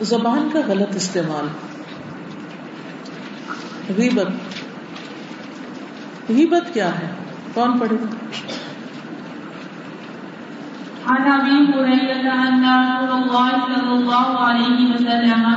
زبان کا غلط استعمال۔ غیبت۔ غیبت کیا ہے؟ کون پڑھے گا؟ عن ابي هريره ان رسول الله صلى الله عليه وسلم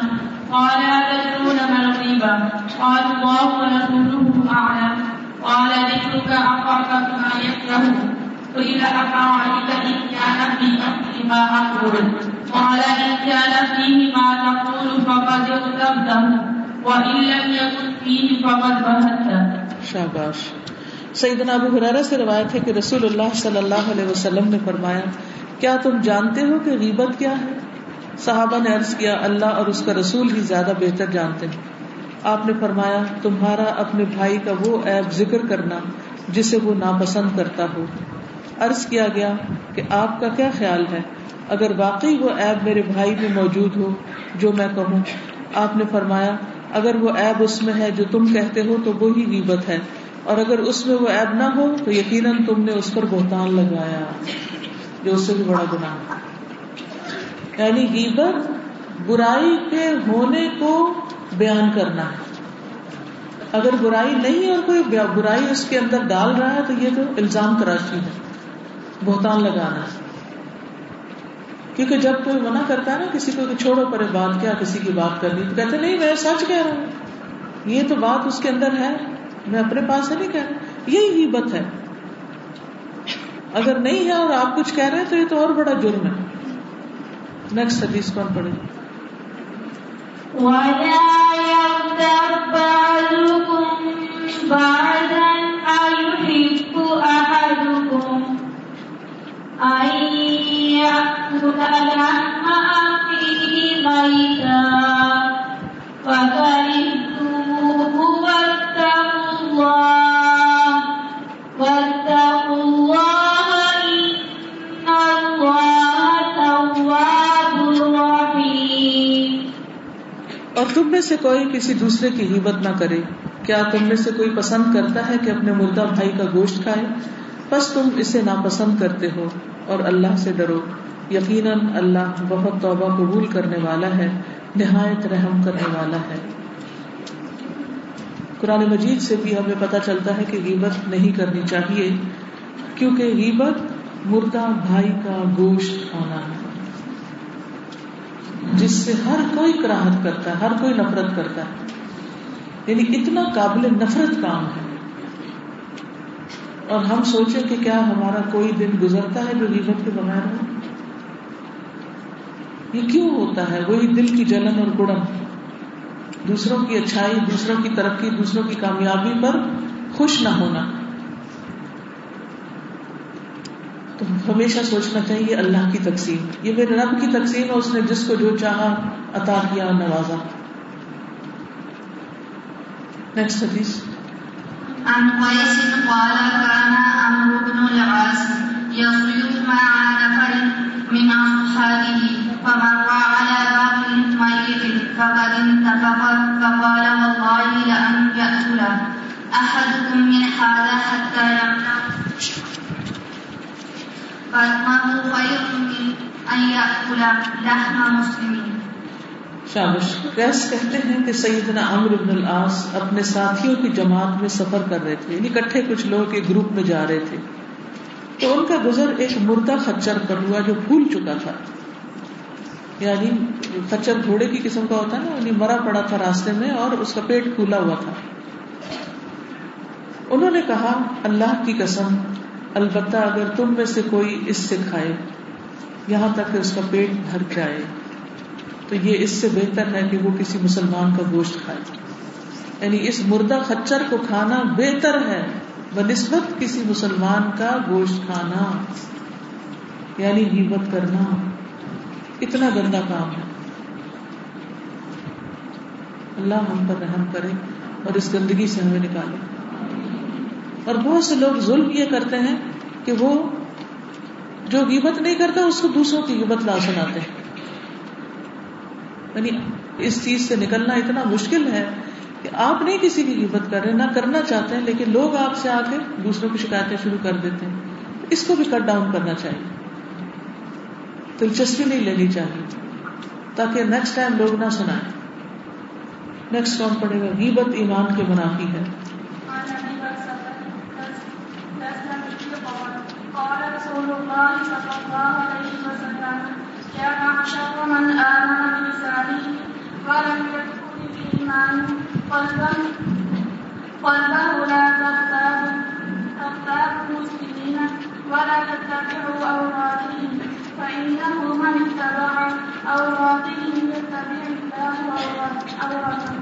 قال تدرون ما الغيبه قال الله ورسوله اعلم۔ قال ذكرك اخاك بما يكره قيل افرايت ان كان في اصل ما اقول قال ان كان فيه ما تقول فقد اغتبته وان لم يكن فيه فقد بهته. شاباش. سیدنا ابو حرارہ سے روایت ہے کہ رسول اللہ صلی اللہ علیہ وسلم نے فرمایا، کیا تم جانتے ہو کہ غیبت کیا ہے؟ صحابہ نے عرض کیا، اللہ اور اس کا رسول ہی زیادہ بہتر جانتے ہیں. آپ نے فرمایا، تمہارا اپنے بھائی کا وہ ایب ذکر کرنا جسے وہ ناپسند کرتا ہو۔ عرض کیا گیا کہ آپ کا کیا خیال ہے؟ اگر واقعی وہ ایب میرے بھائی میں موجود ہو، جو میں کہوں۔ آپ نے فرمایا، اگر وہ ایب اس میں ہے جو تم کہتے ہو تو وہی غیبت ہے۔ اور اگر اس میں وہ ایب نہ ہو، تو یقیناً تم نے اس پر بہتان لگایا، جو اس سے بھی بڑا گنا یعنی غیبت برائی کے ہونے کو بیان کرنا۔ ہے اگر برائی نہیں اور کوئی برائی اس کے اندر ڈال رہا ہے، تو یہ تو الزام تراشی ہے۔ بہتان لگانا۔ کیونکہ جب کوئی منع کرتا ہے نا کسی کو چھوڑو پرے بات کیا، کسی کی بات کرنی، تو کہتے نہیں، میں سچ کہہ رہا ہوں۔ یہ تو بات اس کے اندر ہے، میں اپنے پاس سے نہیں کہہ رہا۔ یہی غیبت ہے۔ اگر نہیں ہے اور آپ کچھ کہہ رہے ہیں، تو یہ تو اور بڑا جرم ہے۔ نیکسٹ حدیث کون پڑھے؟ واتقوا الله إن الله اور تم میں سے کوئی کسی دوسرے کی ہمت نہ کرے۔ کیا تم میں سے کوئی پسند کرتا ہے کہ اپنے مردہ بھائی کا گوشت کھائے؟ بس تم اسے ناپسند کرتے ہو۔ اور اللہ سے ڈرو۔ یقیناً اللہ بہت توبہ قبول کرنے والا ہے، نہایت رحم کرنے والا ہے۔ قرآن مجید سے بھی ہمیں پتہ چلتا ہے کہ غیبت نہیں کرنی چاہیے، کیونکہ غیبت مردہ بھائی کا گوشت کھانا ہے، جس سے ہر کوئی کراہت کرتا ہے، ہر کوئی نفرت کرتا ہے۔ یعنی اتنا قابل نفرت کام ہے۔ اور ہم سوچیں کہ کیا ہمارا کوئی دن گزرتا ہے جو غیبت کے بغیر ہو؟ یہ کیوں ہوتا ہے؟ وہی دل کی جلن اور گڑن دوسروں کی اچھائی، دوسروں کی ترقی، دوسروں کی کامیابی پر خوش نہ ہونا۔ تو ہمیشہ سوچنا چاہیے اللہ کی تقسیم۔ یہ میرے رب کی تقسیم ہے، اس نے جس کو جو چاہا عطا کیا اور نوازا۔ نیکسٹ حدیث عن قيس قال كان عمرو بن العاص يخرج مع نفر من أصحابه فمر على باب ميت فقد انتفق فقال والله لأن يأكل أحدكم من هذا حتى يمنع فأتمه خير من أن يأكل لحم مسلمين شابش قیس کہتے ہیں کہ سیدنا عمرو بن العاص اپنے ساتھیوں کی جماعت میں سفر کر رہے تھے یعنی اکٹھے کچھ لوگ ایک گروپ میں جا رہے تھے۔ تو ان کا گزر ایک مردہ خچر پر ہوا جو پھول چکا تھا۔ یعنی خچر گھوڑے کی قسم کا ہوتا ہے نا یعنی مرا پڑا تھا راستے میں اور اس کا پیٹ پھولا ہوا تھا۔ انہوں نے کہا، اللہ کی قسم، البتہ اگر تم میں سے کوئی اس سے کھائے، یہاں تک کہ اس کا پیٹ بھر جائے۔ تو یہ اس سے بہتر ہے کہ وہ کسی مسلمان کا گوشت کھائے۔ یعنی اس مردہ خچر کو کھانا بہتر ہے، بنسبت کسی مسلمان کا گوشت کھانا۔ یعنی غیبت کرنا۔ اتنا گندا کام ہے۔ اللہ ہم پر رحم کرے اور اس گندگی سے ہمیں نکالے۔ اور بہت سے لوگ ظلم یہ کرتے ہیں کہ وہ جو غیبت نہیں کرتا، اس کو دوسروں کی غیبت لا سناتے ہیں۔ یعنی اس چیز سے نکلنا اتنا مشکل ہے کہ آپ نہیں کسی کی غیبت کر رہے، نہ کرنا چاہتے ہیں، لیکن لوگ آپ سے آ کے دوسروں کی شکایتیں شروع کر دیتے ہیں۔ اس کو بھی کٹ ڈاؤن کرنا چاہیے۔ دلچسپی نہیں لینی چاہیے۔ تاکہ نیکسٹ ٹائم لوگ نہ سنائیں۔ نیکسٹ کون پڑے گا؟ غیبت ایمان کے منافی ہے۔ قال رسول الله صلى الله عليه وسلم يا معشر من آمن بلسانه ولم يدخل الإيمان قلبا قلبه لا تغتابوا تغتابوا المسلمين ولا تتبعوا أورادهم فإنه من اتبع أورادهم يتبع الله أورده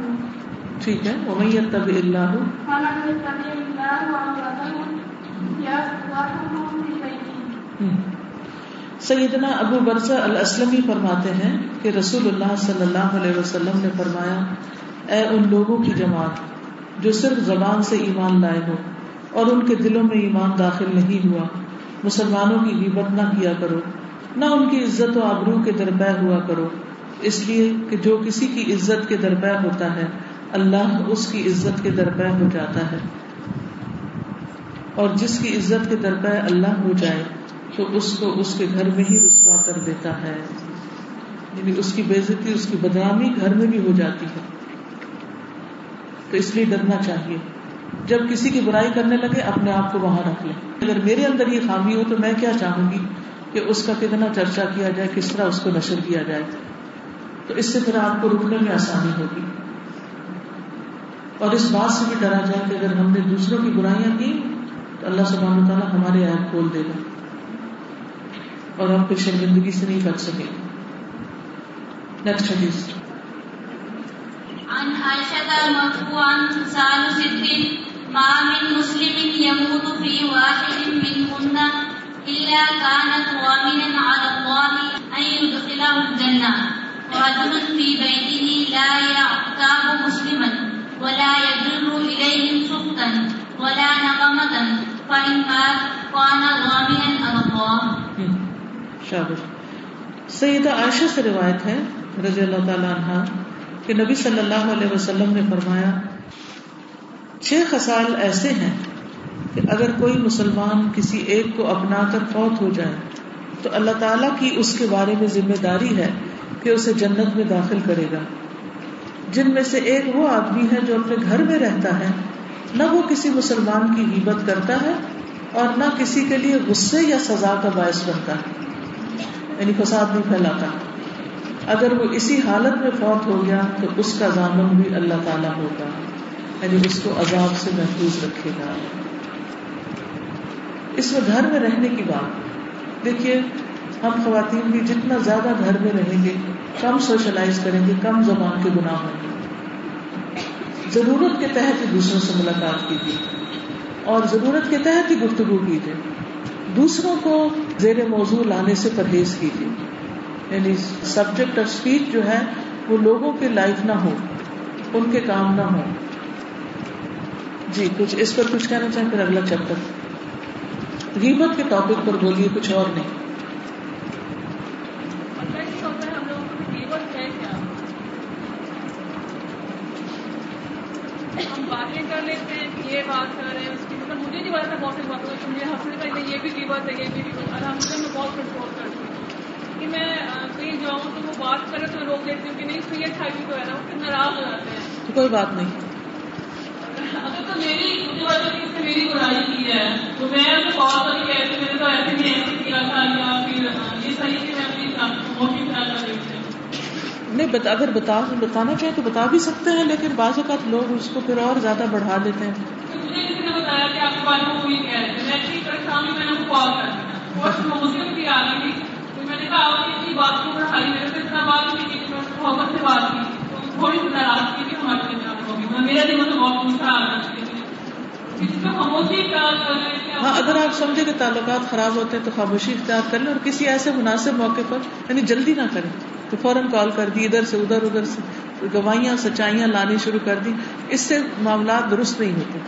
ٹھیک ہے۔ ومن يتبع اللہ ومن يتبع الله في بيته سیدنا ابو برزہ الاسلمی فرماتے ہیں کہ رسول اللہ صلی اللہ علیہ وسلم نے فرمایا، اے ان لوگوں کی جماعت جو صرف زبان سے ایمان لائے ہو اور ان کے دلوں میں ایمان داخل نہیں ہوا، مسلمانوں کی غیبت نہ کیا کرو، نہ ان کی عزت و آبرو کے درپے ہوا کرو۔ اس لیے کہ جو کسی کی عزت کے درپے ہوتا ہے، اللہ اس کی عزت کے درپے ہو جاتا ہے۔ اور جس کی عزت کے درپے اللہ ہو جائے تو اس کو اس کے گھر میں ہی رسوا کر دیتا ہے۔ یعنی اس کی بےزتی، اس کی بدنامی گھر میں بھی ہو جاتی ہے۔ تو اس لیے ڈرنا چاہیے۔ جب کسی کی برائی کرنے لگے، اپنے آپ کو وہاں رکھ لیں اگر میرے اندر یہ خامی ہو، تو میں کیا چاہوں گی کہ اس کا کتنا چرچا کیا جائے، کس طرح اس کو نشر کیا جائے؟ تو اس سے پھر آپ کو رکنے میں آسانی ہوگی۔ اور اس بات سے بھی ڈرا جائے کہ اگر ہم نے دوسروں کی برائیاں کی تو اللہ سبحانہ تعالیٰ ہمارے ایپ کھول دے گا۔ اور ہم پھر شرمندگی سے نہیں بچ سکیں نیکسٹ حدیث عن عائشة مرفوعا سال ست ما من مسلم يموت في واحد منهن إلا كانت ضامنا على الله أن يدخله الجنة. رجل في بيته لا يعتاب مسلما ولا يجر إليهم سخطا ولا نقمة فإن مات كان ضامنا على الله. شابش سیدہ عائشہ سے روایت ہے، رضی اللہ تعالیٰ عنہ، کہ نبی صلی اللہ علیہ وسلم نے فرمایا، چھ خسال ایسے ہیں کہ اگر کوئی مسلمان کسی ایک کو اپنا کر فوت ہو جائے، تو اللہ تعالیٰ کی اس کے بارے میں ذمہ داری ہے کہ اسے جنت میں داخل کرے گا۔ جن میں سے ایک وہ آدمی ہے جو اپنے گھر میں رہتا ہے، نہ وہ کسی مسلمان کی غیبت کرتا ہے اور نہ کسی کے لیے غصے یا سزا کا باعث بنتا ہے۔ یعنی فساد نہیں پھیلاتا۔ اگر وہ اسی حالت میں فوت ہو گیا تو اس کا ضامن بھی اللہ تعالیٰ ہوگا۔ یعنی اس کو عذاب سے محفوظ رکھے گا۔ اس میں گھر میں رہنے کی بات۔ دیکھیے، ہم خواتین بھی جتنا زیادہ گھر میں رہیں گے، کم سوشلائز کریں گے، کم زبان کے گناہ ہوں گے۔ ضرورت کے تحت ہی دوسروں سے ملاقات کیجیے اور ضرورت کے تحت ہی گفتگو کیجیے۔ دوسروں کو زیر موضوع لانے سے پرہیز کیجیے۔ یعنی سبجیکٹ آف اسپیچ جو ہے، وہ لوگوں کے لائف نہ ہو، ان کے کام نہ ہو۔ جی کچھ اس پر کچھ کہنا چاہیں، پھر اگلا چیپٹر غیبت کے ٹاپک پر بولیے، کچھ اور نہیں ہم باتیں کر لیتے ہیں یہ بات کر رہے ہیں اس کی مطلب مجھے نہیں بات بہت سی باتوں مجھے ہنسنے پہلے یہ بھی غیبت ہے یہ بھی الحمد للہ میں بہت کنٹرول کرتی ہوں۔ کہ میں کہیں جاؤں تو وہ بات کرے تو روک دیتی ہوں کہ نہیں سید کھائی تو ہے نا وہ پھر ناراض ہو جاتے ہیں۔ کوئی بات نہیں۔ اگر تو میری مجھے بات ہے کہ میری برائی کی ہے تو میں کر کے ایسے میں نے تو ایسے بھی ایسے کیا تھا یا پھر یہ صحیح کہ میں اپنی موقع خیال کر رہی تھی۔ نہیں بتا اگر بتا بتانا چاہیں تو بتا بھی سکتے ہیں لیکن بعض اوقات لوگ اس کو پھر اور زیادہ بڑھا دیتے ہیں۔ نے بتایا کہ آپ کے بارے میں کوئی کہہ رہے تھے میں نے کال کر دیا۔ اور مسلم آ گئی تو میں نے کہا آپ کی اتنی بات کو بڑھائی میرے سے اتنا بات نہیں کی میں محبت سے بات کی۔ تھوڑی سی ناراض کی ہمارے لیے بہت میٹھا آ رہا ہاں اگر آپ سمجھے کہ تعلقات خراب ہوتے ہیں تو خاموشی اختیار کر لیں اور کسی ایسے مناسب موقع پر یعنی جلدی نہ کریں۔ تو فوراً کال کر دی ادھر سے ادھر ادھر سے۔ گوائیاں سچائیاں لانی شروع کر دی۔ اس سے معاملات درست نہیں ہوتے۔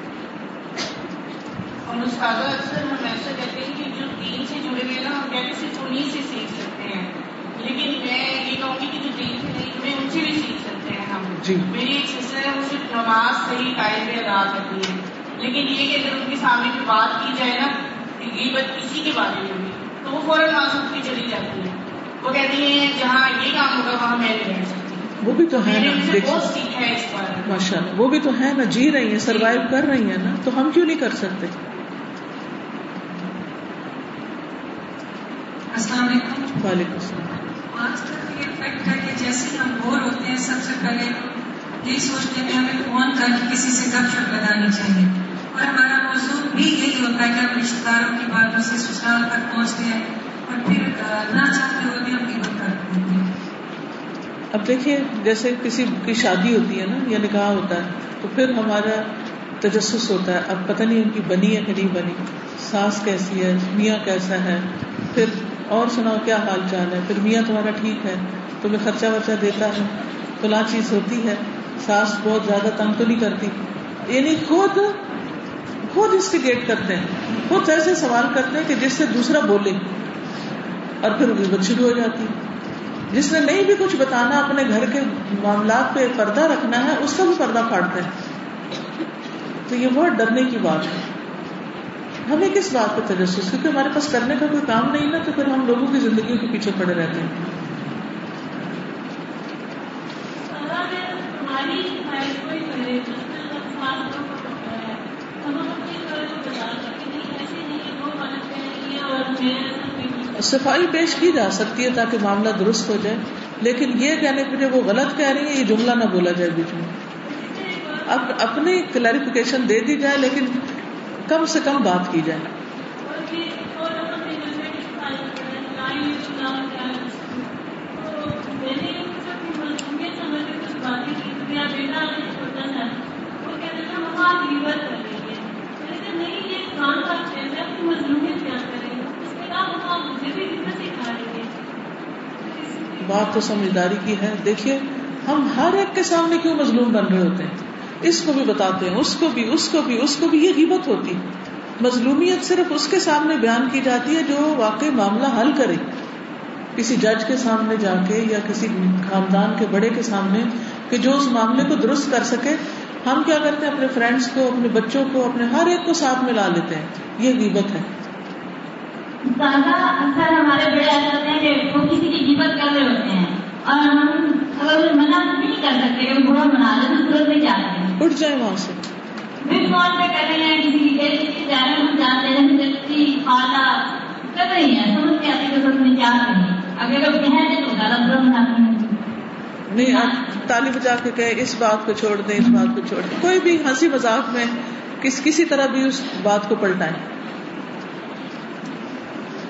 اور استاد اکثر ہم ایسا کہتے ہیں کہ جو دین سے جڑے ہوئے نا ہم کہتے صرف انہیں سے سیکھ سکتے ہیں۔ لیکن میں یہ کہوں گی کہ جو دین سے نہیں جڑے ان سے بھی سیکھ سکتے ہیں ہم۔ جی۔ میری ایک سسٹر ہے وہ صرف نماز صحیح قائد ادا کرتی ہے۔ لیکن یہ کہ اگر ان کے سامنے کی بات کی جائے نا غیبت کسی کے بارے میں بھی تو وہ فوراً معصوم کی چلی جاتی ہے وہ کہتی ہیں جہاں یہ کام ہوگا وہاں میں نہیں رہ سکتی۔ وہ بھی تو ہے ماشاء اللہ وہ بھی تو ہے نا جی رہی ہیں سروائو کر رہی ہیں نا تو ہم کیوں نہیں کر سکتے؟ السلام علیکم۔ وعلیکم السلام۔ آج کل یہ فیکٹ ہے کہ جیسے ہم بور ہوتے ہیں سب سے پہلے یہی سوچتے ہیں کہ ہمیں فون کر کے کسی سے گپ شپ لگانی چاہیے۔ اور ہمارا موضوع بھی یہی ہوتا ہے کہ ہم رشتے داروں کی باتوں سے سسرال تک پہنچتے ہیں اور پھر نہ چاہتے ہوئے بھی ہم قیمت کرتے ہیں۔ اب دیکھیے جیسے کسی کی شادی ہوتی ہے نا، یا نکاح ہوتا ہے، تو پھر ہمارا تجسس ہوتا ہے۔ اب پتہ نہیں ان کی بنی ہے کہ نہیں بنی۔ ساس کیسی ہے، میاں کیسا ہے۔ پھر اور سناؤ کیا حال چال ہے۔ پھر میاں تمہارا ٹھیک ہے، تمہیں خرچہ ورچہ دیتا ہے فلاں چیز ہوتی ہے۔ ساس بہت زیادہ تنگ تو نہیں کرتی۔ یعنی خود خود انسٹیگیٹ کرتے ہیں۔ خود ایسے سوال کرتے ہیں کہ جس سے دوسرا بولے اور پھر غیبت شروع ہو جاتی۔ جس نے نہیں بھی کچھ بتانا، اپنے گھر کے معاملات پہ پردہ رکھنا ہے، اس کا بھی پردہ پھاڑتے ہیں۔ تو یہ بہت ڈرنے کی بات ہے۔ ہمیں کس بات پہ تجسس؟ کیونکہ ہمارے پاس کرنے کا کوئی کام نہیں نا، تو پھر ہم لوگوں کی زندگیوں کے پیچھے پڑے رہتے ہیں ہماری خواہش کوئی کرے ساتھ کو پکڑا ہے ہم اپنی طرف بتا سکتے نہیں ایسے نہیں کہ وہ غلط کہہ رہی ہے اور میں ایسا نہیں صفائی پیش کی جا سکتی ہے تاکہ معاملہ درست ہو جائے، لیکن یہ کہنے کے لیے وہ غلط کہہ رہی ہے یہ جملہ نہ بولا جائے بیچ میں۔ اب اپنی کلیریفیکیشن دے دی جائے، لیکن کم سے کم بات کی جائے۔ کیا نہیں، یہ بات تو سمجھداری کی ہے۔ دیکھیے، ہم ہر ایک کے سامنے کیوں مظلوم بن رہے ہوتے ہیں؟ اس کو بھی بتاتے ہیں، اس کو بھی، اس کو بھی، اس کو بھی یہ غیبت ہوتی مظلومیت صرف اس کے سامنے بیان کی جاتی ہے جو واقعی معاملہ حل کرے۔ کسی جج کے سامنے جا کے یا کسی خاندان کے بڑے کے سامنے کہ جو اس معاملے کو درست کر سکے۔ ہم کیا کرتے ہیں؟ اپنے فرینڈس کو، اپنے بچوں کو، اپنے ہر ایک کو ساتھ ملا لیتے ہیں۔ یہ غیبت ہے۔ زیادہ اکثر ہمارے بڑے ایسے ہوتے ہیں کہ وہ کسی کی قیمت کر رہے ہوتے ہیں اور ہم اگر منع نہیں کر سکتے کہ برا بنا لیں تو نہیں جاتے ہیں اٹھ وہاں سے۔ فون پہ کر رہے ہیں کسی کی کسی کی جانے ہم جانتے ہیں جلدی خالہ کر رہی ہیں سمجھ کے آتی جا رہی ہیں اگر کہیں دیں تو زیادہ برا ہیں نہیں آپ تالی بجا کے کہے اس بات کو چھوڑ دیں اس بات کو چھوڑ دیں۔ کوئی بھی ہنسی مذاق میں کس کسی طرح بھی اس بات کو پلٹائیں۔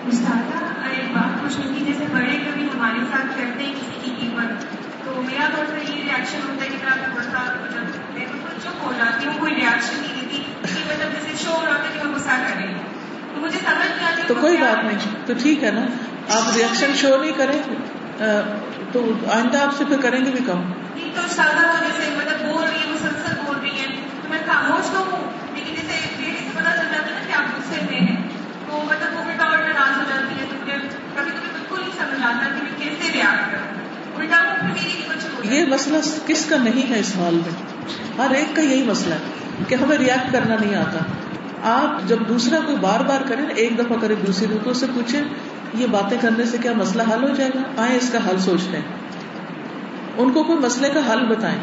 مستعفیٰ ایک بات پوچھنی تھی جیسے بڑے کبھی ہمارے ساتھ کرتے ہیں کسی کی قیمت۔ تو میرا سا یہ ریئیکشن ہوتا ہے کہ تھوڑا سا مطلب میں بالکل چپ ہو جاتی ہوں کوئی ریئیکشن نہیں دیتی کہ مطلب جیسے شو ہو رہا ہوتا ہے کہ میں غصہ کر رہی ہوں۔ تو مجھے سمجھ نہیں آتی تو کوئی بات نہیں تو ٹھیک ہے نا۔ آپ ریئیکشن شو نہیں کریں تو آئندہ آپ سے پھر کریں گے بھی کم۔ نہیں تو سادہ تو جیسے مطلب بول رہی ہے مسلسل بول رہی ہے تو میں خاموش تو ہوں لیکن جیسے سے پتا چل جاتا ہے نا کہ آپ غصے میں ہیں۔ تو مطلب وہ الٹا اور ناراض ہو جاتی ہے تو کبھی کبھی بالکل نہیں سمجھ آتا کہ میں کیسے ریاکٹ کروں۔ الٹا وہ پھر میری کچھ یہ مسئلہ کس کا نہیں ہے اس حال میں؟ ہر ایک کا یہی مسئلہ ہے کہ ہمیں ریئیکٹ کرنا نہیں آتا۔ آپ جب دوسرا کوئی بار بار کریں، ایک دفعہ کرے دوسری روپوں سے پوچھیں، یہ باتیں کرنے سے کیا مسئلہ حل ہو جائے گا؟ آئیں اس کا حل سوچتے ہیں۔ ان کو کوئی مسئلے کا حل بتائیں۔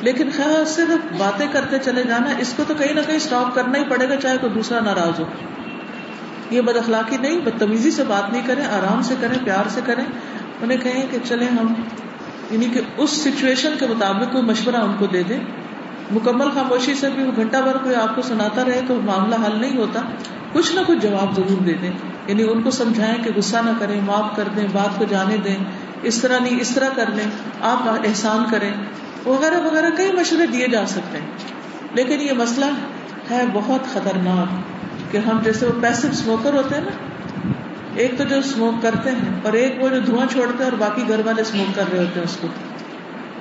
لیکن خیر، صرف باتیں کرتے چلے جانا، اس کو تو کہیں نہ کہیں اسٹاپ کرنا ہی پڑے گا، چاہے کوئی دوسرا ناراض ہو۔ یہ بد اخلاقی نہیں، بدتمیزی سے بات نہیں کریں، آرام سے کریں، پیار سے کریں۔ انہیں کہیں کہ چلیں ہم یعنی کہ اس سچویشن کے مطابق کوئی مشورہ ان کو دے دیں۔ مکمل خاموشی سے بھی گھنٹہ بھر کوئی آپ کو سناتا رہے تو معاملہ حل نہیں ہوتا۔ کچھ نہ کچھ جواب ضرور دے دیں۔ یعنی ان کو سمجھائیں کہ غصہ نہ کریں، معاف کر دیں، بات کو جانے دیں، اس طرح نہیں، اس طرح کر لیں۔ آپ احسان کریں۔ وغیرہ وغیرہ کئی مشورے دیے جا سکتے ہیں۔ لیکن یہ مسئلہ ہے بہت خطرناک۔ کہ ہم جیسے وہ پیسو اسموکر ہوتے ہیں نا، ایک تو جو اسموک کرتے ہیں، اور ایک وہ جو دھواں چھوڑتے ہیں اور باقی گھر والے اسموک کر رہے ہوتے ہیں اس کو۔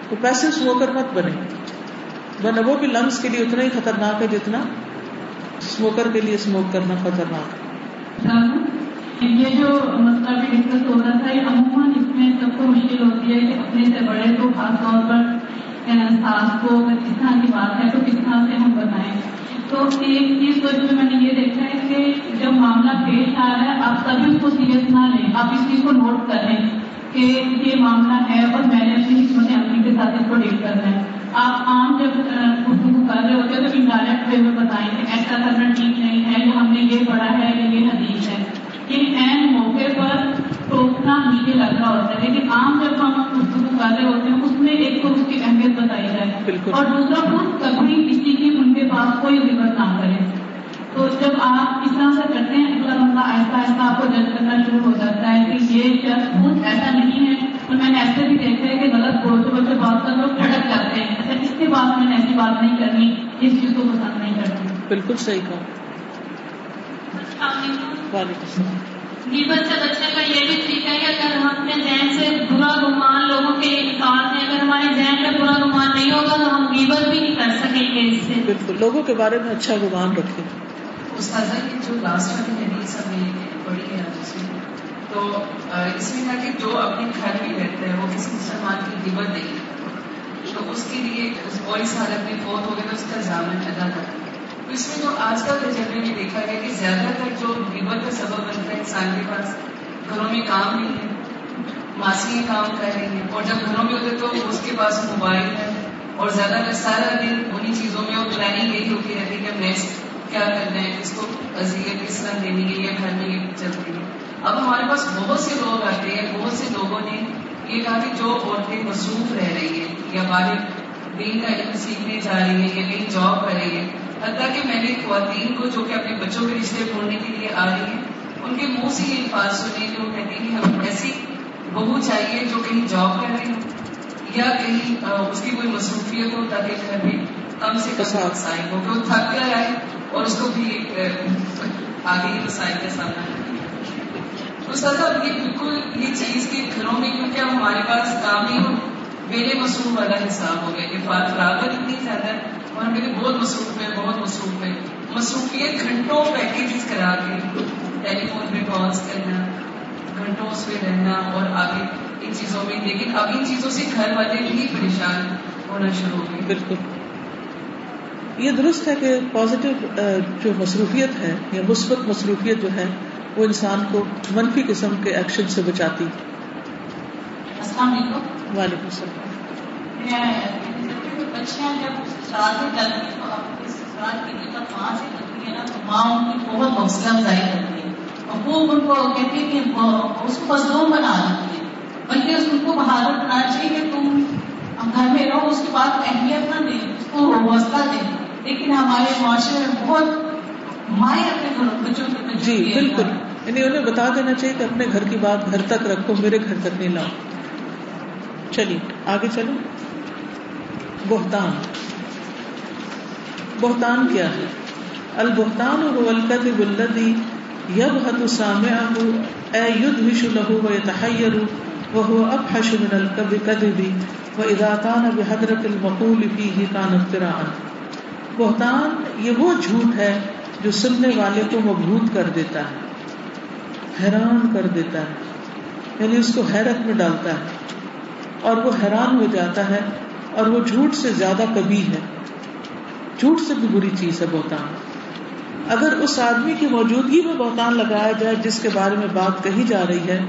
تو پیسو اسموکر مت بنے۔ ورنہ وہ بھی لنگس کے لیے اتنا ہی خطرناک ہے جتنا اسموکر کے لیے اسموک کرنا خطرناک ہے۔ یہ جو مسئلہ بھی ڈسکس ہو رہا تھا، یہ عموماً اس میں سب کو مشکل ہوتی ہے کہ اپنے سے بڑے کو خاص طور پر ساس کو کس طرح کی بات ہے، تو کس طرح سے ہم بتائیں تو ایک چیز تو جو میں نے یہ دیکھا ہے کہ جب معاملہ پیش آ رہا ہے، آپ کبھی اس کو سیریس نہ لیں۔ آپ اس چیز کو نوٹ کر لیں کہ یہ معاملہ ہے اور میں نے اپنی حکمت عملی کے ساتھ اس کو ڈیل کرنا ہے۔ آپ عام جب گفتگو کر رہے ہوتے ہیں تو انڈائریکٹ وے میں بتائیں کہ ایسا کرنا ٹھیک نہیں ہے یا ہم نے یہ پڑھا ہے یا یہ حدیث ہے۔ یہ عین موقع پر ٹوکنا نیچے لگ رہا ہوتا ہے۔ لیکن عام جب ہم رہے ہوتے ہیں اس میں ایک تو اس کی اہمیت بتائی جائے۔ بالکل۔ اور دوسرا خود کبھی کسی کی ان کے پاس کوئی ضرورت نہ کرے۔ تو جب آپ اس طرح سے کرتے ہیں اگلا بندہ آہستہ آہستہ آپ کو جج کرنا شروع ہو جاتا ہے کہ یہ شخص خود ایسا نہیں ہے۔ اور میں نے ایسے بھی دیکھا ہے کہ غلط بولتے بولتے بات کر لوگ کھڑک جاتے ہیں۔ اچھا اس کے بعد میں نے ایسی بات نہیں کرنی اس چیز کو پسند نہیں کرنی بالکل صحیح کہا۔ وعلیکم السلام۔ غیبت سے بچنے کا یہ بھی طریقہ ہے کہ اگر ہم اپنے ذہن سے برا گمان لوگوں کے نکال دیں اگر ہمارے ذہن میں برا گمان نہیں ہوگا تو ہم غیبت بھی نہیں کر سکیں گے اس سے۔ بالکل لوگوں کے بارے میں اچھا گمان رکھے استاذہ کی جو لاسٹ والی حدیث ہم نے پڑھی ہے اس میں تو اس میں تھا کہ جو اپنے گھر میں رہتا ہے وہ کسی مسلمان کی غیبت نہیں تو اس کے لیے کوئی سال اپنے فوت ہو گئے تو اس کا ضامن ادا کرتا ہے تو اس میں جو آج کل تجربے میں دیکھا گیا کہ زیادہ تر جو غیبت کا سبب بنتا ہے انسان کے پاس گھروں میں کام نہیں ہے ماسیاں کام کر رہی ہیں۔ اور جب گھروں میں ہوتے تو اس کے پاس موبائل ہے اور زیادہ تر سارا دن انہیں چیزوں میں وہ پلاننگ یہی ہوتی رہتی ہے کہ ہم نیکسٹ کیا کرنا ہے کس کو اذیت کس طرح دینی ہے یا گھر میں یہ چلتی ہے۔ اب ہمارے پاس بہت سے لوگ آتے ہیں، بہت سے لوگوں نے یہ کہا کہ جو عورتیں مصروف رہ رہی ہیں یا ہمارے دین کا علم سیکھنے جا رہی ہیں یا کہیں جاب کر رہی ہیں حتیٰ کہ میں نے خواتین کو جو کہ اپنے بچوں کے رشتے ڈھونڈنے کے لیے آ رہی ہیں ان کے منہ سے یہ الفاظ سنے کہ وہ کہتے ہیں کہ ہم ایسی بہو چاہیے جو کہیں جاب کر رہی ہو یا کہیں اس کی کوئی مصروفیت ہو تاکہ گھر میں کم سے کم مسائل ہو کہ وہ تھک کر آئے اور اس کو بھی ایک آگے ہی مسائل کا سامنا اس طرح یہ بالکل یہ چیز کہ گھروں میں کیونکہ ہمارے پاس کام نہیں ہو؟ میرے مصروف والا حساب ہو گیا کہ فراغت اتنی زیادہ ہے اور میرے بہت مصروف ہے بہت مصروف ہے مصروفیت گھنٹوں پیکیجز کرا کے ٹیلی فون پہ کالس کرنا گھنٹوں اس پہ رہنا اور آگے ان چیزوں میں لیکن اب ان چیزوں سے گھر والے بھی پریشان ہونا شروع ہو گئے۔ بالکل۔ یہ درست ہے کہ پازیٹیو جو مصروفیت ہے یا مثبت مصروفیت جو ہے وہ انسان کو منفی قسم کے ایکشن سے بچاتی۔ السلام علیکم۔ وعلیکم السلام۔ بچیاں جب سسرال میں جاتی ہیں تو اپنے سسرال کی جب ماں سے کرتی ہے نا تو ماں ان کی بہت حوصلہ افزائی کرتی ہے۔ اور ان کو کہتی ہے کہ اس کو مظلوم بنا دیتی ہے۔ بلکہ ان کو بہادر بنانا چاہیے۔ کہ تم گھر میں رہو اس کے بعد اہمیت نہ دیں اس کو حوصلہ دیں۔ لیکن ہمارے معاشرے میں بہت مائیں اپنے بچوں جی بالکل۔ یعنی انہیں بتا دینا چاہیے کہ اپنے گھر کی بات گھر تک رکھو میرے گھر تک نہیں لاؤ۔ چلیے آگے چلو۔ بہتان۔ بہتان کیا ہے؟ البہتان هو الكذب الذي يبهت سامعه اي يدهش له ويتحير، وهو ابحش من الكذب واذا كان بحضرة المقول فيه كان افتراء بہتان یہ وہ جھوٹ ہے جو سننے والے کو مبہوت کر دیتا ہے، حیران کر دیتا ہے یعنی اس کو حیرت میں ڈالتا ہے، اور وہ حیران ہو جاتا ہے اور وہ جھوٹ سے زیادہ کبھی ہے۔ جھوٹ سے بھی بری چیز ہے بہتان۔ اگر اس آدمی کی موجودگی میں بہتان لگایا جائے جس کے بارے میں بات کہی جا رہی ہے،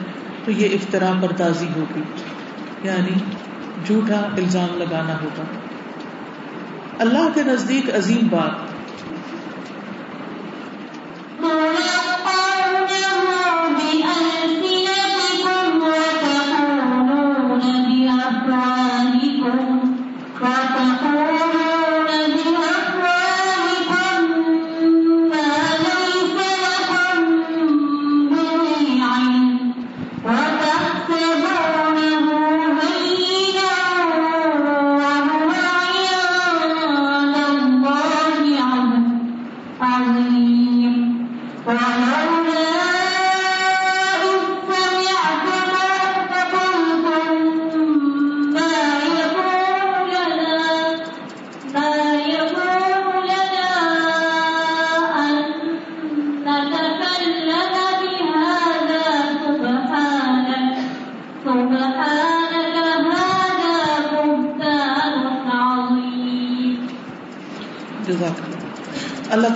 تو یہ افطرا پردازی ہوگی۔ یعنی جھوٹا الزام لگانا ہوگا۔ اللہ کے نزدیک عظیم بات۔ اللہ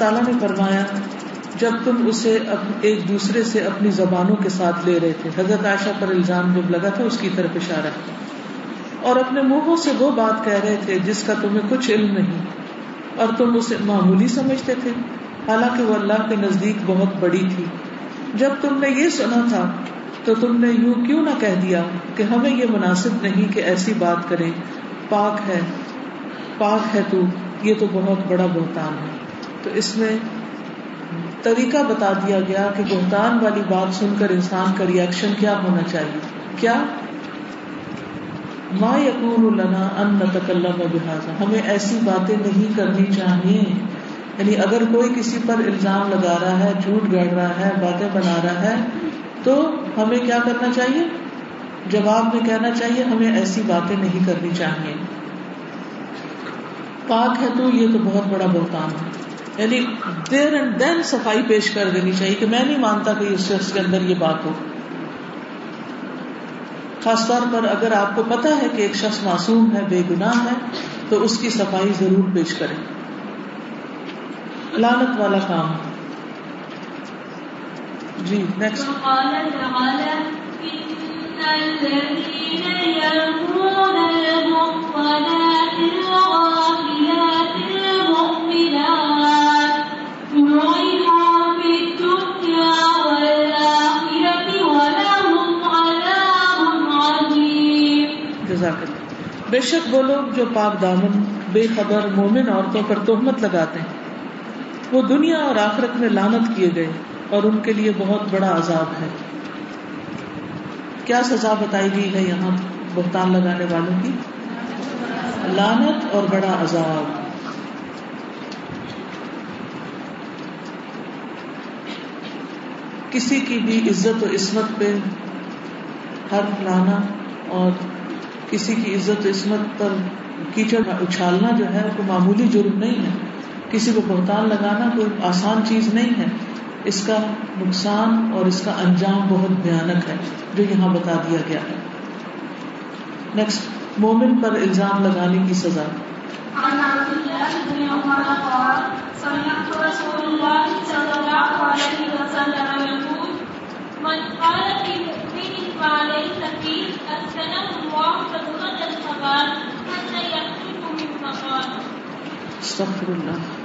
تعالیٰ نے فرمایا، جب تم اسے ایک دوسرے سے اپنی زبانوں کے ساتھ لے رہے تھے۔ حضرت عائشہ پر الزام جب لگا تھا، اس کی طرف اشارہ۔ اور اپنے منہوں سے وہ بات کہہ رہے تھے جس کا تمہیں کچھ علم نہیں۔ اور تم اسے معمولی سمجھتے تھے۔ حالانکہ وہ اللہ کے نزدیک بہت بڑی تھی۔ جب تم نے یہ سنا تھا، تو تم نے یوں کیوں نہ کہہ دیا کہ ہمیں یہ مناسب نہیں کہ ایسی بات کرے پاک ہے پاک ہے تو یہ تو بہت بڑا بہتان ہے۔ تو اس میں طریقہ بتا دیا گیا کہ بہتان والی بات سن کر انسان کا ریئیکشن کیا ہونا چاہیے؟ کیا؟ ما یقون لنا ان نتکلم بحاظا ہمیں ایسی باتیں نہیں کرنی چاہیے۔ یعنی اگر کوئی کسی پر الزام لگا رہا ہے، جھوٹ گڑ رہا ہے، باتیں بنا رہا ہے، تو ہمیں کیا کرنا چاہیے؟ جواب میں کہنا چاہیے، ہمیں ایسی باتیں نہیں کرنی چاہیے۔ پاک ہے تو یہ تو بہت بڑا بہتان ہے۔ یعنی دیر اینڈ دین صفائی پیش کر دینی چاہیے کہ میں نہیں مانتا کہ اس شخص کے اندر یہ بات ہو۔ خاص طور پر اگر آپ کو پتا ہے کہ ایک شخص معصوم ہے، بے گناہ ہے، تو اس کی صفائی ضرور پیش کریں۔ لانت والا کام۔ جی نیکسٹ بے شک وہ لوگ جو پاک دامن، بے خبر مومن عورتوں پر تہمت لگاتے ہیں۔ وہ دنیا اور آخرت میں لانت کیے گئے اور ان کے لیے بہت بڑا عذاب ہے۔ کیا سزا بتائی گئی ہے یہاں بہتان لگانے والوں کی؟ لانت اور بڑا عذاب۔ کسی کی بھی عزت و عصمت پہ حرف لانا اور کسی کی عزت عصمت پر کیچڑ اچھالنا جو ہے کوئی معمولی جرم نہیں ہے۔ کسی کو بہتان لگانا کوئی آسان چیز نہیں ہے۔ اس کا نقصان اور اس کا انجام بہت بھیانک ہے، جو یہاں بتا دیا گیا ہے۔ نیکسٹ مومن پر الزام لگانے کی سزا۔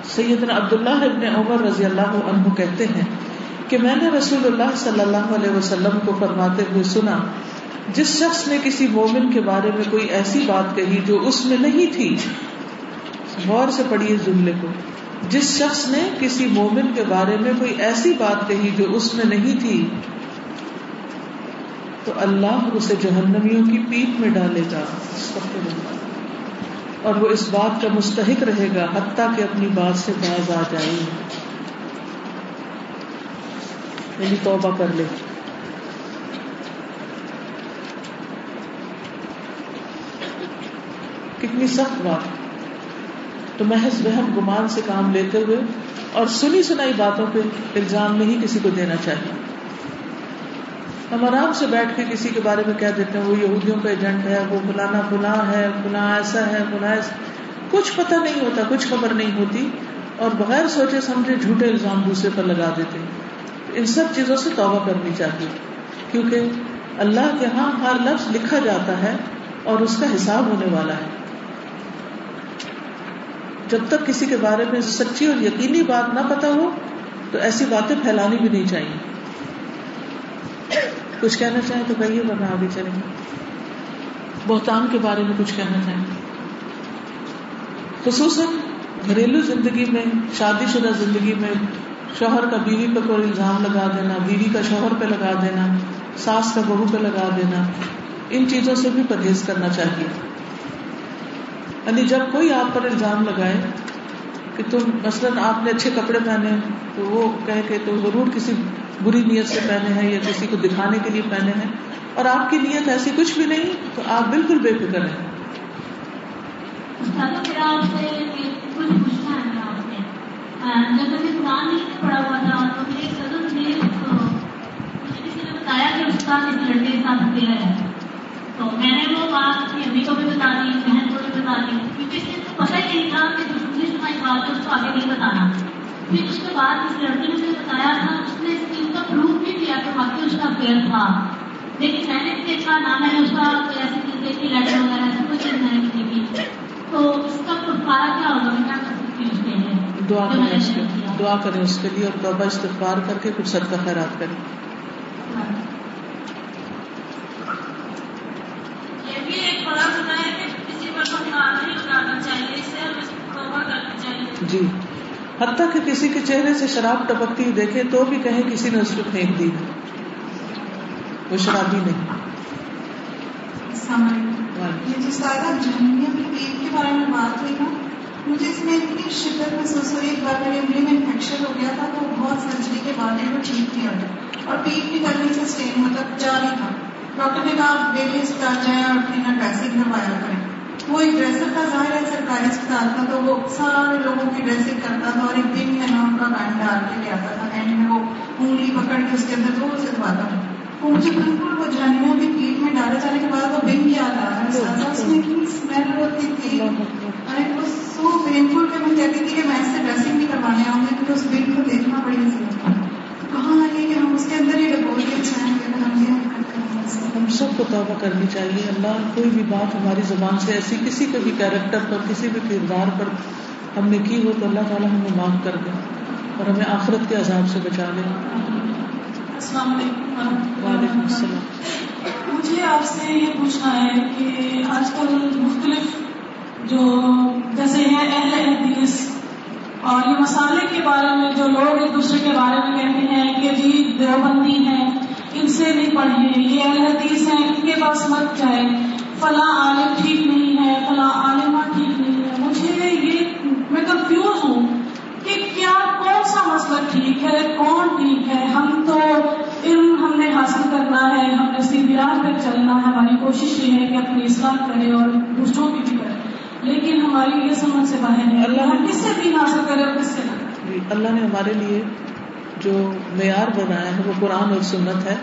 سیدنا عبداللہ ابن عمر رضی اللہ عنہ کہتے ہیں کہ میں نے رسول اللہ صلی اللہ علیہ وسلم کو فرماتے ہوئے سنا، جس شخص نے کسی مومن کے بارے میں کوئی ایسی بات کہی جو اس میں نہیں تھی، غور سے پڑھی اس جملے کو۔ جس شخص نے کسی مومن کے بارے میں کوئی ایسی بات کہی جو اس میں نہیں تھی تو اللہ اسے جہنمیوں کی پیٹ میں ڈالے گا اور وہ اس بات کا مستحق رہے گا حتیٰ کہ اپنی بات سے باز آ جائے۔ یعنی توبہ کر لے۔ کتنی سخت بات۔ تو محض وہم گمان سے کام لیتے ہوئے اور سنی سنائی باتوں پہ الزام نہیں کسی کو دینا چاہیے۔ ہم آرام سے بیٹھ کے کسی کے بارے میں کہہ دیتے ہیں، وہ یہودیوں کا ایجنٹ ہے، وہ فلانا فلاں ہے، فلاں ایسا ہے، فلاں کچھ پتہ نہیں ہوتا، کچھ خبر نہیں ہوتی۔ اور بغیر سوچے سمجھے جھوٹے الزام دوسرے پر لگا دیتے۔ ان سب چیزوں سے توبہ کرنی چاہیے۔ کیونکہ اللہ کے ہاں ہر لفظ لکھا جاتا ہے اور اس کا حساب ہونے والا ہے۔ جب تک کسی کے بارے میں سچی اور یقینی بات نہ پتا ہو، تو ایسی باتیں پھیلانی بھی نہیں چاہیے۔ کچھ کہنا چاہیں تو کہیے، ورنہ آگے چلیں گے۔ بہتان کے بارے میں کچھ کہنا چاہیں۔ خصوصاً گھریلو زندگی میں، شادی شدہ زندگی میں، شوہر کا بیوی پہ کوئی الزام لگا دینا، بیوی کا شوہر پہ لگا دینا، ساس کا بہو پہ لگا دینا، ان چیزوں سے بھی پرہیز کرنا چاہیے۔ یعنی جب کوئی آپ پر الزام لگائے کہ تم مثلاً آپ نے اچھے کپڑے پہنے تو وہ کہہ کے تو ضرور کسی بری نیت سے پہنے ہیں یا کسی کو دکھانے کے لیے پہنے ہیں۔ اور آپ کی نیت ایسی کچھ بھی نہیں، تو آپ بالکل بے فکر ہیں۔ ہوا تھا، تو میرے نے بتایا کہ تو میں نے وہ بات اپنی امی کو بھی بتا دی بہن کو بھی بتا دی کیونکہ اس نے پتہ ہی نہیں تھا کہ دوسری بات ہے اس کو آگے نہیں بتانا۔ پھر اس کے بعد اس لڑکی نے مجھے بتایا تھا اس نے اس چیز کا پروف بھی کیا کہ واقعی اس کا افیئر تھا۔ لیکن میں نے دیکھا نہ میں نے اس کا کوئی ایسی چیز دیکھی لیٹر وغیرہ ایسی کوئی چیز میں نے نہیں دیکھی۔ تو اس کا کیا ہوگا؟ میں کیا کر سکتی اس کے لیے؟ دعا کریں اس کے دعا کریں اس کے لیے اور توبہ استغفار کر کے کچھ صدقہ خیرات کریں یہ بھی ایک بڑا گناہ ہے کہ کسی پر پکار نہیں لگانا چاہیے اس سے ہمیں توبہ کرنی چاہیے جی۔ حتیٰ کہ کسی کے چہرے سے شراب ٹپکتی ہوئی دیکھے تو بھی کہیں کسی نے اس کو پھینک دی۔ وہ شرابی نہیں۔ السلام علیکم یہ جو سادہ جہنیہ کی پیٹ کے بارے میں بات ہوئی نا مجھے اس میں اتنی شدت محسوس ہوئی ایک بار میرے انگلی میں انفیکشن ہو گیا تھا تو بہت سرجری کے بعد وہ ٹھیک نہیں ہوتا۔ اور پیٹ بھی کرنے سے اسٹین مطلب جاری تھا۔ ڈاکٹر نے کہا آپ ڈیلی اسپتال جائیں اور اپنی ڈریسنگ کروایا کریں۔ وہ ایک ڈریسر کا ظاہر ہے سرکاری اسپتال کا تو وہ سارے لوگوں کی ڈریسنگ کرتا تھا اور ایک دن میں نا ان کا کان ڈال کے لے آتا تھا۔ اینڈ میں وہ انگلی پکڑ کے اس کے اندر زور سے دباتا تھا وہ مجھے بالکل وہ جاننا بھی پیٹ میں ڈالے جانے کے بعد وہ بن کیا آ رہا ہے اس میں اتنی اسمیل ہوتی تھی اور ایک وہ سو پینفل کہ میں کہتی تھی کہ میں اس سے ڈریسنگ بھی کروانے آؤں گی کیونکہ اس بن کو دیکھنا پڑے گا کہاں آئیے کہ ہم اس کے اندر ہی ڈبول کے چھائیں گے اگر ہم یہ حرکت کریں گے ہم سب کو توبہ کرنی چاہیے۔ اللہ کوئی بھی بات ہماری زبان سے ایسی کسی کے بھی کیریکٹر پر کسی بھی کردار پر ہم نے کی ہو تو اللہ تعالیٰ ہمیں معاف کر دے اور ہمیں آخرت کے عذاب سے بچا لے السلام علیکم۔ وعلیکم السلام۔ مجھے آپ سے یہ پوچھنا ہے کہ آج کل مختلف جو جیسے ہیں اہل حدیث اور یہ مسالے کے بارے میں جو لوگ ایک دوسرے کے بارے میں کہتے ہیں کہ جی دیوبندی ہیں۔ ان سے نہیں پڑھیں یہ اہل حدیث ہیں ان کے پاس مت جائے فلاں عالم ٹھیک نہیں ہے فلاں عالمہ ٹھیک نہیں ہے۔ مجھے یہ میں کنفیوز ہوں کہ کیا کون سا مسئلہ ٹھیک ہے کون ٹھیک ہے؟ ہم تو علم ہم نے حاصل کرنا ہے ہم نے راہ پہ چلنا ہے۔ ہماری کوشش یہ ہے کہ اپنی اصلاح کریں اور دوسروں کی بھی کریں۔ لیکن ہماری یہ سمجھ سے باہر ہے اللہ ہم کس سے دین حاصل کریں اور کس سے نہ۔ جی، اللہ نے ہمارے لیے جو معیار بنایا ہے وہ قرآن اور سنت ہے،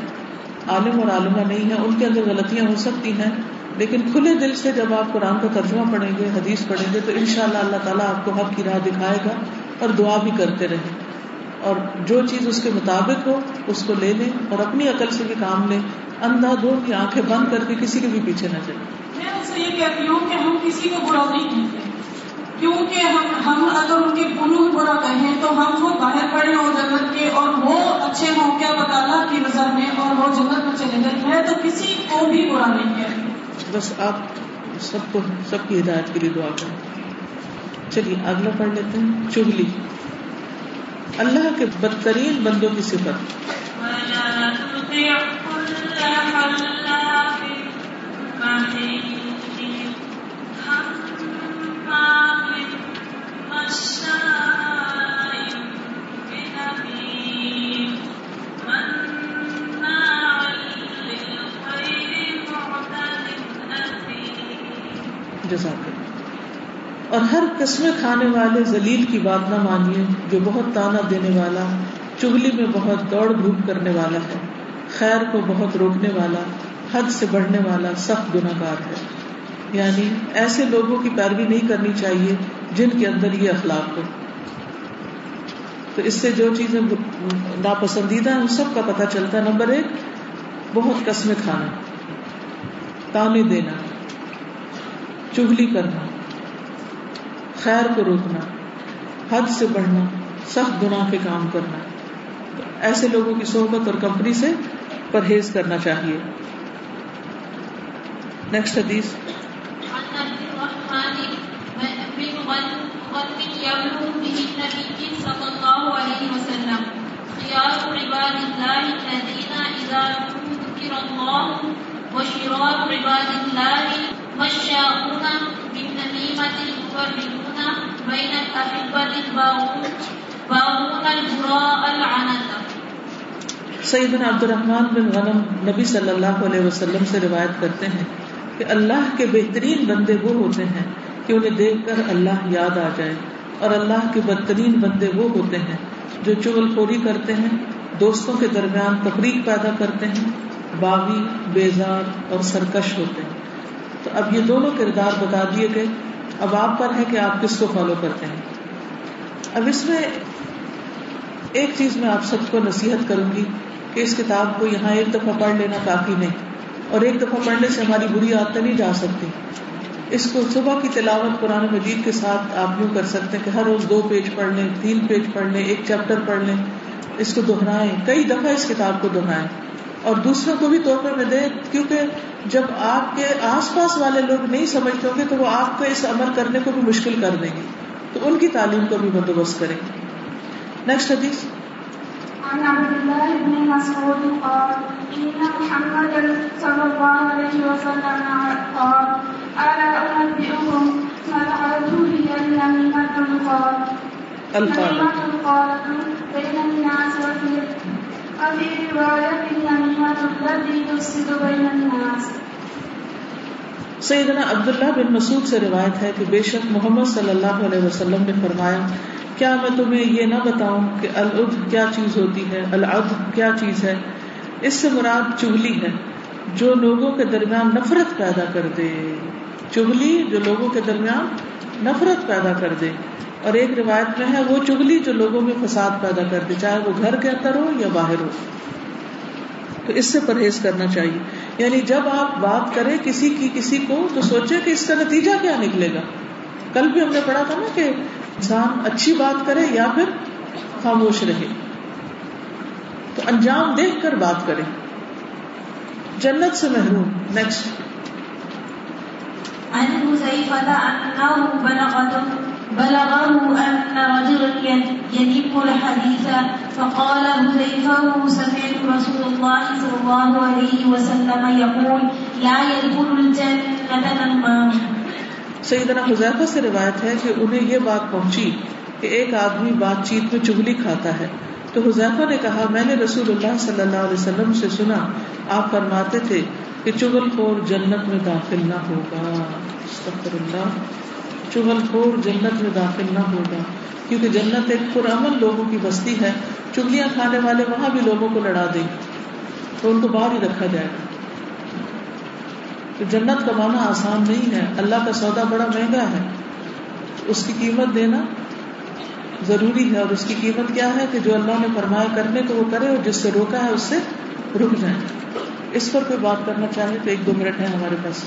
عالم اور عالمہ نہیں ہے، ان کے اندر غلطیاں ہو سکتی ہیں، لیکن کھلے دل سے جب آپ قرآن کا ترجمہ پڑھیں گے، حدیث پڑھیں گے، تو انشاءاللہ اللہ اللہ تعالیٰ آپ کو حق کی راہ دکھائے گا اور دعا بھی کرتے رہیں۔ اور جو چیز اس کے مطابق ہو، اس کو لے لیں اور اپنی عقل سے بھی کام لیں۔ اندھا دھو کی آنکھیں بند کر کے کسی کے بھی پیچھے نہ چلیں۔ میں ان یہ کہتی ہوں کہ ہم کسی کو برا نہیں کہتے۔ کیونکہ ہم ہم اگر ان کے گنو برا کہیں تو ہم خود باہر پڑے ہوں جنت کے اور وہ اچھے ہوں کیا اللہ کی نظر میں اور وہ جنت میں چلے گئے میں تو کسی کو بھی برا نہیں کہتی بس آپ سب کو سب کی ہدایت کے لیے دعا کریں۔ چلیے اگلا پڑھ لیتے ہیں۔ چگلی۔ اللہ کے بدترین بندوں کی صفت۔ ولا اور ہر قسم کھانے والے ذلیل کی بات نہ مانیے، جو بہت تانا دینے والا چگلی میں بہت دوڑ دھوپ کرنے والا ہے، خیر کو بہت روکنے والا، حد سے بڑھنے والا، سخت گناہ گار ہے۔ یعنی ایسے لوگوں کی پیروی نہیں کرنی چاہیے جن کے اندر یہ اخلاق ہو۔ تو اس سے جو چیزیں ناپسندیدہ ہیں، ان سب کا پتہ چلتا ہے۔ نمبر ایک، بہت قسمیں کھانا تانے دینا، چگلی کرنا، خیر کو روکنا، حد سے بڑھنا، سخت گناہ کے کام کرنا۔ ایسے لوگوں کی صحبت اور کمپنی سے پرہیز کرنا چاہیے۔ نیکسٹ حدیث عن عبد الرحمن بن غنم يبلغ به النبي صلى الله عليه وسلم خيار عباد الله الذين إذا ذكر الله وشرار عباد الله مشاؤون بالنميمة المفرقون بين الأحبة الباغون باغون البراء العنة سیدنا عبد الرحمن بن غنم نبی صلی اللہ علیہ وسلم سے روایت کرتے ہیں کہ اللہ کے بہترین بندے وہ ہوتے ہیں کہ انہیں دیکھ کر اللہ یاد آ جائے اور اللہ کے بدترین بندے وہ ہوتے ہیں۔ جو چغل خوری کرتے ہیں، دوستوں کے درمیان تفریق پیدا کرتے ہیں، باغی، بیزار اور سرکش ہوتے ہیں۔ تو اب یہ دونوں کردار بتا دیے گئے۔ اب آپ پر ہے کہ آپ کس کو فالو کرتے ہیں۔ اب اس میں ایک چیز میں آپ سب کو نصیحت کروں گی کہ اس کتاب کو یہاں ایک دفعہ پڑھ لینا کافی نہیں۔ اور ایک دفعہ پڑھنے سے ہماری بری عادتیں نہیں جا سکتی۔ اس کو صبح کی تلاوت قرآن مجید کے ساتھ آپ یوں کر سکتے ہیں کہ ہر روز دو پیج پڑھ لیں، تین پیج پڑھ لیں، ایک چیپٹر پڑھ لیں، اس کو دہرائیں۔ کئی دفعہ اس کتاب کو دہرائیں۔ اور دوسروں کو بھی تحفے میں دیں کیونکہ جب آپ کے آس پاس والے لوگ نہیں سمجھتے ہوں گے تو وہ آپ کو اس عمل کرنے کو بھی مشکل کر دیں گے۔ تو ان کی تعلیم کو بھی بندوبست کریں۔ گے نیکسٹ حدیث۔ عن عبد الله بن مسعود قال، إن محمدا صلى الله عليه وسلم قال ألا الناس سیدنا عبداللہ بن مسعود سے روایت ہے کہ بے شک محمد صلی اللہ علیہ وسلم نے فرمایا، کیا میں تمہیں یہ نہ بتاؤں کہ العد کیا چیز ہوتی ہے؟ العد کیا چیز ہے؟ اس سے مراد چگلی ہے، جو لوگوں کے درمیان نفرت پیدا کر دے۔ چگلی جو لوگوں کے درمیان نفرت پیدا کر دے۔ اور ایک روایت میں ہے، وہ چگلی جو لوگوں میں فساد پیدا کر دے چاہے وہ گھر کے اندر ہو یا باہر ہو۔ تو اس سے پرہیز کرنا چاہیے۔ یعنی جب آپ بات کریں کسی کی کسی کو، تو سوچے کہ اس کا نتیجہ کیا نکلے گا۔ کل بھی ہم نے پڑھا تھا نا کہ انسان اچھی بات کرے یا پھر خاموش رہے۔ تو انجام دیکھ کر بات کرے جنت سے محروم۔ نیکسٹ بلغه أن رجلا يذب الحديث فقال حذيفة سمعت رسول الله صلى الله عليه وسلم يقول لا يدخل الجنة نمام سیدنا حذیفہ سے روایت ہے کہ انہیں یہ بات پہنچی کہ ایک آدمی بات چیت میں چگلی کھاتا ہے۔ تو حذیفہ نے کہا، میں نے رسول اللہ صلی اللہ علیہ وسلم سے سنا، آپ فرماتے تھے کہ چغل خور جنت میں داخل نہ ہوگا۔ استغفر اللہ۔ چغل خور جنت میں داخل نہ ہوگا۔ کیونکہ جنت ایک پرامن لوگوں کی بستی ہے۔ چگلیاں کھانے والے وہاں بھی لوگوں کو لڑا دیں۔ تو ان کو باہر ہی رکھا جائے۔ گا تو جنت کمانا آسان نہیں ہے۔ اللہ کا سودا بڑا مہنگا ہے۔ اس کی قیمت دینا ضروری ہے۔ اور اس کی قیمت کیا ہے کہ جو اللہ نے فرمایا کرنے کو وہ کرے اور جس سے روکا ہے اس سے رک جائے۔ اس پر کوئی بات کرنا چاہے تو ایک دو منٹ ہے ہمارے پاس۔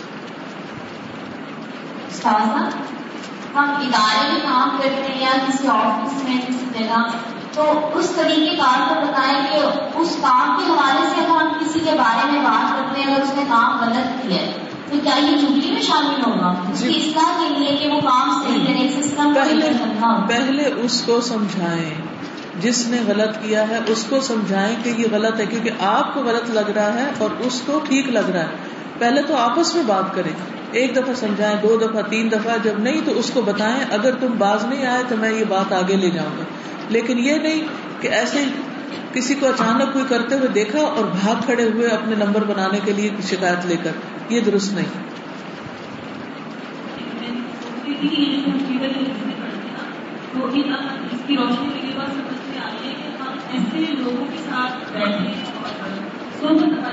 ہم ادارے میں کام کرتے ہیں یا کسی آفس میں کسی جگہ تو اس طریقے کار کو بتائیں کہ اس کام کے حوالے سے اگر ہم کسی کے بارے میں بات کرتے ہیں اگر اس نے کام غلط کیا ہے تو کیا یہ چگلی میں شامل ہوگا؟ اس کی اصلاح کے لیے کہ وہ کام صحیح کرے سسٹم پہلے پہلے اس کو سمجھائیں۔ جس نے غلط کیا ہے اس کو سمجھائیں کہ یہ غلط ہے کیونکہ آپ کو غلط لگ رہا ہے اور اس کو ٹھیک لگ رہا ہے۔ پہلے تو آپس میں بات کریں۔ ایک دفعہ سمجھائیں، دو دفعہ، تین دفعہ، جب نہیں تو اس کو بتائیں، اگر تم باز نہیں آئے تو میں یہ بات آگے لے جاؤں گا۔ لیکن یہ نہیں کہ ایسے کسی کو اچانک کوئی کرتے ہوئے دیکھا اور بھاگ کھڑے ہوئے اپنے نمبر بنانے کے لیے شکایت لے کر۔ یہ درست نہیں۔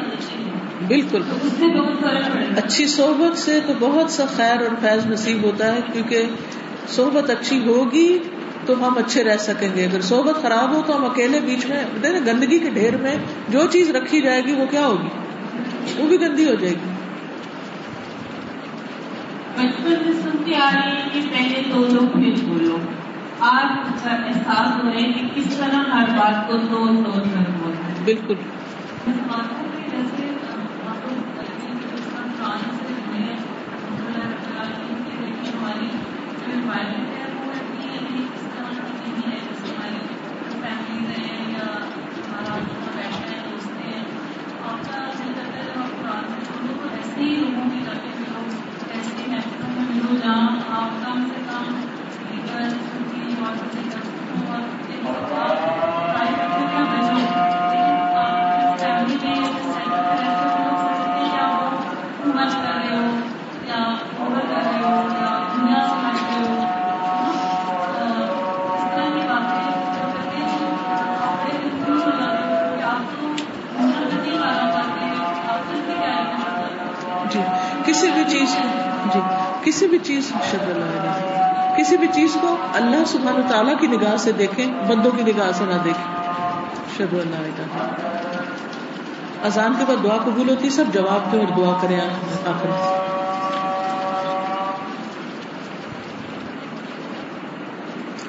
روشنی بالکل۔ اچھی صحبت سے تو بہت سا خیر اور فیض نصیب ہوتا ہے کیونکہ صحبت اچھی ہوگی تو ہم اچھے رہ سکیں گے۔ اگر صحبت خراب ہو تو ہم اکیلے بیچ میں دیکھیں گندگی کے ڈھیر میں جو چیز رکھی جائے گی وہ کیا ہوگی؟ وہ بھی گندی ہو جائے گی۔ بچپن سے سنتے آ رہے ہیں کہ پہلے دو لوگ پھر دو لوگ آج احساس ہو رہے ہیں کہ کس طرح ہر بات کو توڑ توڑ کر بولنا بالکل کی نگاہ سے دیکھیں، بندوں کی نگاہ سے نہ دیکھیں۔ شد اللہ اذان کے بعد دعا قبول ہوتی سب جواب دیں اور دعا کریں آخر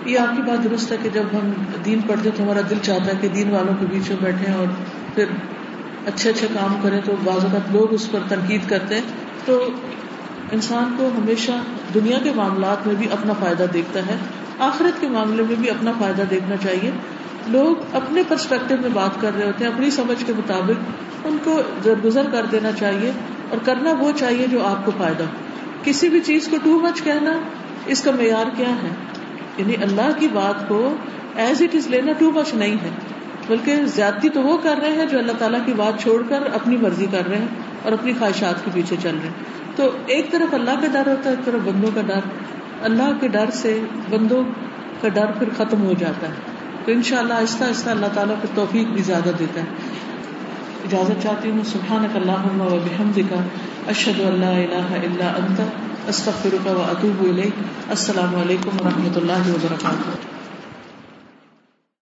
یہ آپ کی بات درست ہے کہ جب ہم دین پڑھتے تو ہمارا دل چاہتا ہے کہ دین والوں کے بیچ میں بیٹھے اور پھر اچھے اچھے کام کریں۔ تو بعض اوقات لوگ اس پر تنقید کرتے ہیں۔ تو انسان کو ہمیشہ دنیا کے معاملات میں بھی اپنا فائدہ دیکھتا ہے۔ آخرت کے معاملے میں بھی اپنا فائدہ دیکھنا چاہیے۔ لوگ اپنے پرسپیکٹو میں بات کر رہے ہوتے ہیں، اپنی سمجھ کے مطابق ان کو گزر کر دینا چاہیے اور کرنا وہ چاہیے جو آپ کو فائدہ ہو۔ کسی بھی چیز کو ٹو مچ کہنا، اس کا معیار کیا ہے؟ یعنی اللہ کی بات کو ایز اٹ از لینا ٹو مچ نہیں ہے، بلکہ زیادتی تو وہ کر رہے ہیں جو اللہ تعالیٰ کی بات چھوڑ کر اپنی مرضی کر رہے ہیں اور اپنی خواہشات کے پیچھے چل رہے ہیں۔ تو ایک طرف اللہ کا ڈر ہوتا ہے، ایک طرف بندوں کا ڈر۔ اللہ کے ڈر سے بندوں کا ڈر پھر ختم ہو جاتا ہے۔ تو ان شاء اللہ آہستہ آہستہ اللہ تعالیٰ کو توفیق بھی زیادہ دیتا ہے۔ اجازت چاہتی ہوں سبحان اللہ و بحمد کا اشد اللہ الہ الا انت، استغفرک و اتوب الیک۔ السلام علیکم و رحمۃ اللہ وبرکاتہ۔